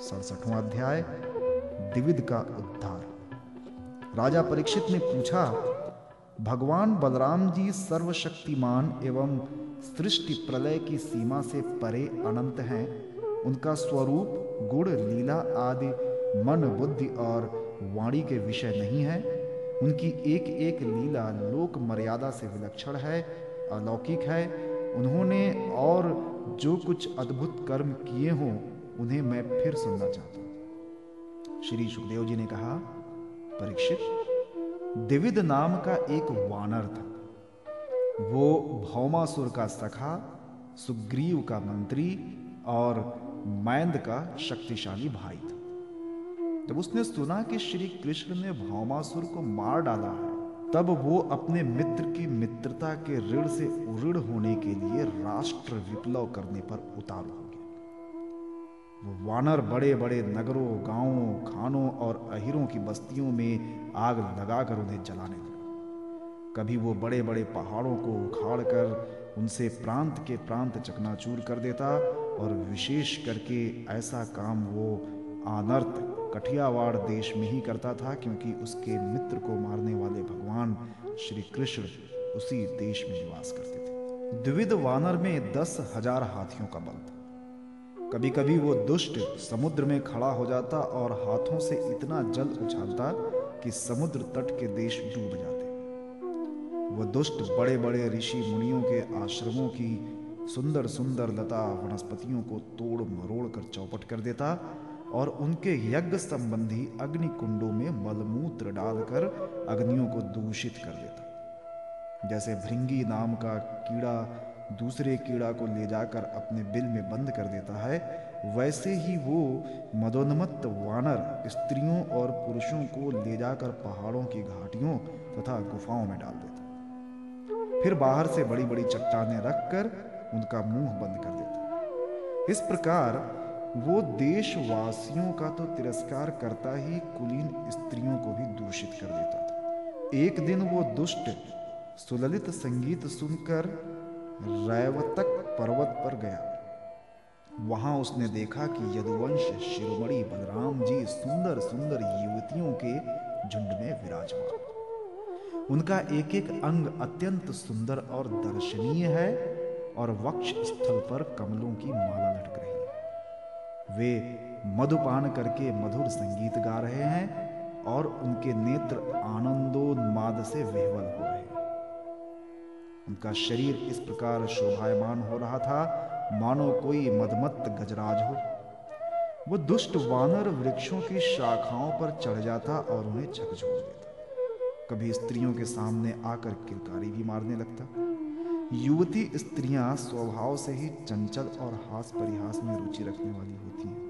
सड़सठवां अध्याय द्विविध का उद्धार। राजा परीक्षित ने पूछा, भगवान बलराम जी सर्वशक्तिमान एवं सृष्टि प्रलय की सीमा से परे अनंत हैं। उनका स्वरूप, गुण, लीला आदि, मन, बुद्धि और वाणी के विषय नहीं है। उनकी एक एक लीला लोक मर्यादा से विलक्षण है, अलौकिक है। उन्होंने और जो कुछ अद्भुत कर्म किए हों उन्हें मैं फिर सुनना चाहता हूँ। श्री सुखदेव जी ने कहा, परीक्षित, दिविद नाम का एक वानर था। वो भौमासुर का सखा, सुग्रीव का मंत्री और मैंद का शक्तिशाली भाई था। जब उसने सुना कि श्री कृष्ण ने भौमासुर को मार डाला है, तब वो अपने मित्र की मित्रता के ऋण से उऋण होने के लिए राष्ट्र विप्लव करने पर उतार वानर बड़े बड़े नगरों, गाँवों, खानों और अहिरों की बस्तियों में आग लगाकर उन्हें जलाने लगा। कभी वो बड़े बड़े पहाड़ों को उखाड़ कर उनसे प्रांत के प्रांत चकनाचूर कर देता और विशेष करके ऐसा काम वो आनर्त कठियावाड़ देश में ही करता था क्योंकि उसके मित्र को मारने वाले भगवान श्री कृष्ण उसी देश में निवास करते थे। द्विविध वानर में दस हज़ार हाथियों का बल था। कभी कभी वो दुष्ट समुद्र में खड़ा हो जाता और हाथों से इतना जल उछालता कि समुद्र तट के देश डूब जाते। वो दुष्ट बड़े बड़े ऋषि मुनियों के आश्रमों की सुंदर सुंदर लता वनस्पतियों को तोड़ मरोड़ कर चौपट कर देता और उनके यज्ञ संबंधी अग्नि कुंडों में मलमूत्र डालकर अग्नियों को दूषित कर देता। जैसे भृंगी नाम का कीड़ा दूसरे कीड़ा को ले जाकर अपने बिल में बंद कर देता है, वैसे ही वो मदोन्मत्त वानर स्त्रियों और पुरुषों को ले जाकर पहाड़ों की घाटियों तथा गुफाओं में डाल देता फिर बाहर से बड़ी बड़ी चट्टाने रखकर उनका मुँह बंद कर देता इस प्रकार वो देशवासियों का तो तिरस्कार करता ही कुलीन स्त्रियों को भी दूषित कर देता था। एक दिन वो दुष्ट, सुललित संगीत सुनकर रैवतक पर्वत पर गया। वहाँ उसने देखा कि यदुवंश शिरोमणि बलराम जी सुंदर सुंदर युवतियों के झुंड में विराजमान। उनका एक एक अंग अत्यंत सुंदर और दर्शनीय है और वक्ष स्थल पर कमलों की माला लटक रही है। वे मधुपान करके मधुर संगीत गा रहे हैं और उनके नेत्र आनंदोन्माद से विह्वल हो रहे हैं। उनका शरीर इस प्रकार शोभायमान हो रहा था, मानो कोई मदमत्त गजराज हो। वो दुष्ट वानर वृक्षों की शाखाओं पर चढ़ जाता और उन्हें झकझोर देता। कभी स्त्रियों के सामने आकर किरकारी भी मारने लगता। युवती स्त्रियाँ स्वभाव से ही चंचल और हास परिहास में रुचि रखने वाली होती हैं।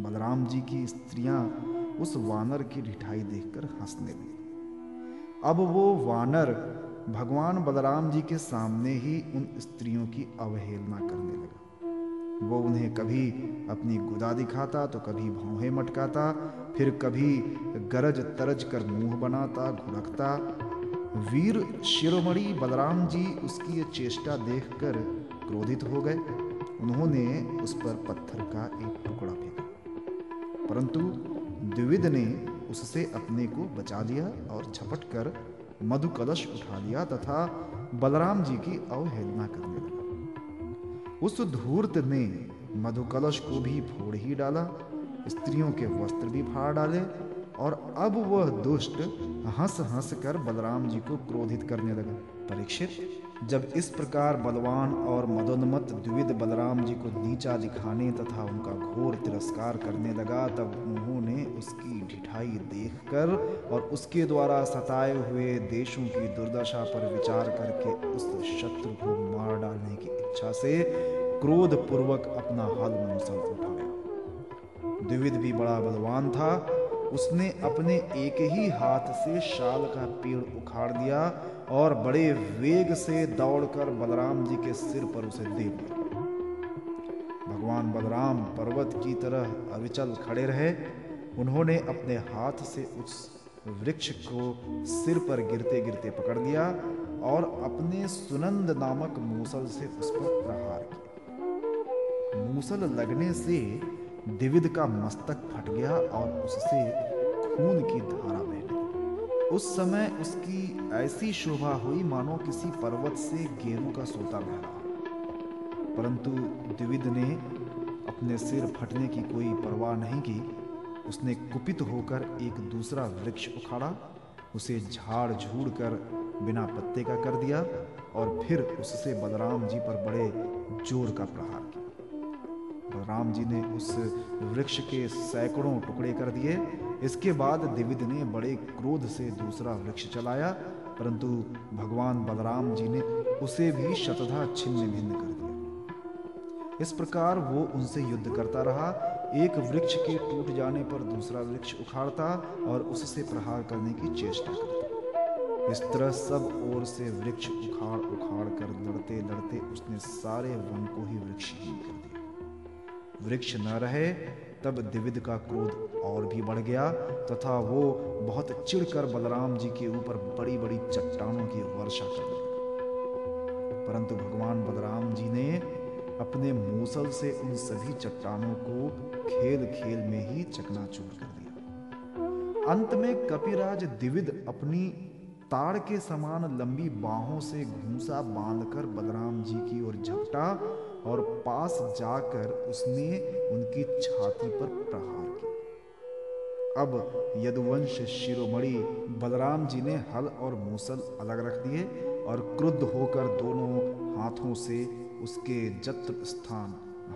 बलराम जी की स्त्रियाँ उस वानर की ढिठाई देखकर हंसने लगी। अब वो वानर भगवान बलराम जी के सामने ही उन स्त्रियों की अवहेलना करने लगा। वो उन्हें कभी अपनी गुदा दिखाता तो कभी भौहे मटकाता, फिर कभी गरज तरज कर मुँह बनाता, घुड़कता। वीर शिरोमणि बलराम जी उसकी ये चेष्टा देखकर क्रोधित हो गए। उन्होंने उस पर पत्थर का एक टुकड़ा फेंका। परंतु द्विविद ने उससे अपने को बचा लिया और झपट कर मधु कलश उठा लिया तथा बलराम जी की अवहेलना करने लगा। उस धूर्त ने मधु कलश को भी फोड़ ही डाला, स्त्रियों के वस्त्र भी फाड़ डाले और अब वह दुष्ट हंस हंस कर बलराम जी को क्रोधित करने लगा। परीक्षित जब इस प्रकार बलवान और मदोन्मत द्विविध बलराम जी को नीचा दिखाने तथा उनका घोर तिरस्कार करने लगा, तब उन्होंने उसकी ढिठाई देखकर और उसके द्वारा सताए हुए देशों की दुर्दशा पर विचार करके उस शत्रु को मार डालने की इच्छा से क्रोध पूर्वक अपना हल मूसल उठाया। द्विविध भी बड़ा बलवान था। उसने अपने एक ही हाथ से शाल का पेड़ उखाड़ दिया और बड़े वेग से दौड़कर बलराम जी के सिर पर उसे दे दिया भगवान बलराम पर्वत की तरह अविचल खड़े रहे। उन्होंने अपने हाथ से उस वृक्ष को सिर पर गिरते गिरते पकड़ लिया और अपने सुनंद नामक मूसल से उस पर प्रहार किया। मूसल लगने से दिविद का मस्तक फट गया और उससे खून की धारा बह गई उस समय उसकी ऐसी शोभा हुई मानो किसी पर्वत से गेहूँ का सोता बह रहा। परंतु द्विविद ने अपने सिर फटने की कोई परवाह नहीं की। उसने कुपित होकर एक दूसरा वृक्ष उखाड़ा, उसे झाड़ झूड़ कर बिना पत्ते का कर दिया और फिर उससे बलराम जी पर बड़े ज़ोर का प्रहार किया। बलराम जी ने उस वृक्ष के सैकड़ों टुकड़े कर दिए। इसके बाद दिविद ने बड़े क्रोध से दूसरा वृक्ष चलाया, परंतु भगवान बलराम जी ने उसे भी शतधा छिन्न भिन्न कर दिया। इस प्रकार वो उनसे युद्ध करता रहा। एक वृक्ष के टूट जाने पर दूसरा वृक्ष उखाड़ता और उससे प्रहार करने की चेष्टा करता। इस तरह सब ओर से वृक्ष उखाड़ उखाड़ कर लड़ते लड़ते उसने सारे वन को ही वृक्षहीन कर दिया। वृक्ष न रहे, तब दिविद का क्रोध और भी बढ़ गया, तथा वो बहुत चिढ़कर बलराम जी के ऊपर बड़ी बड़ी चट्टानों की वर्षा कर दी। परंतु भगवान बलराम जी ने अपने मूसल से उन सभी चट्टानों को खेल खेल में ही चकनाचूर कर दिया। अंत में कपिराज दिविद अपनी ताड़ के समान लंबी बाहों से घूसा बांधकर बलराम जी की ओर झपटा और पास जाकर उसने उनकी छाती पर प्रहार किया। अब यदुवंश शिरोमणि बलराम जी ने हल और मूसल अलग रख दिए और क्रुद्ध होकर दोनों हाथों से उसके जत्र स्थान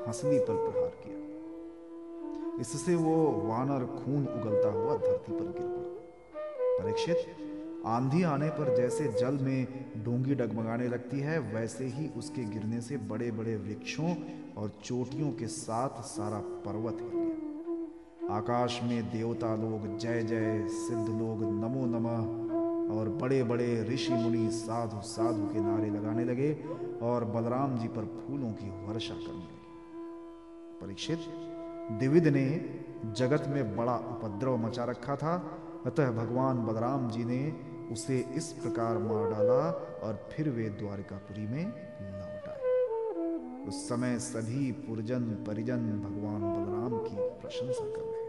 हंसली पर प्रहार किया। इससे वो वानर खून उगलता हुआ धरती पर गिर पड़ा। परीक्षित आंधी आने पर जैसे जल में डोंगी डगमगाने लगती है, वैसे ही उसके गिरने से बड़े बड़े वृक्षों और चोटियों के साथ सारा पर्वत हिल गया। आकाश में देवता लोग जय जय सिद्ध लोग, नमो नमः, और बड़े बड़े ऋषि मुनि साधु साधु के नारे लगाने लगे और बलराम जी पर फूलों की वर्षा करने लगे। परीक्षित, दिविद ने जगत में बड़ा उपद्रव मचा रखा था। अतः भगवान बलराम जी ने उसे इस प्रकार मार डाला और फिर वे द्वारिकापुरी में लौट आए। उस समय सभी पुरजन परिजन भगवान बलराम की प्रशंसा कर रहे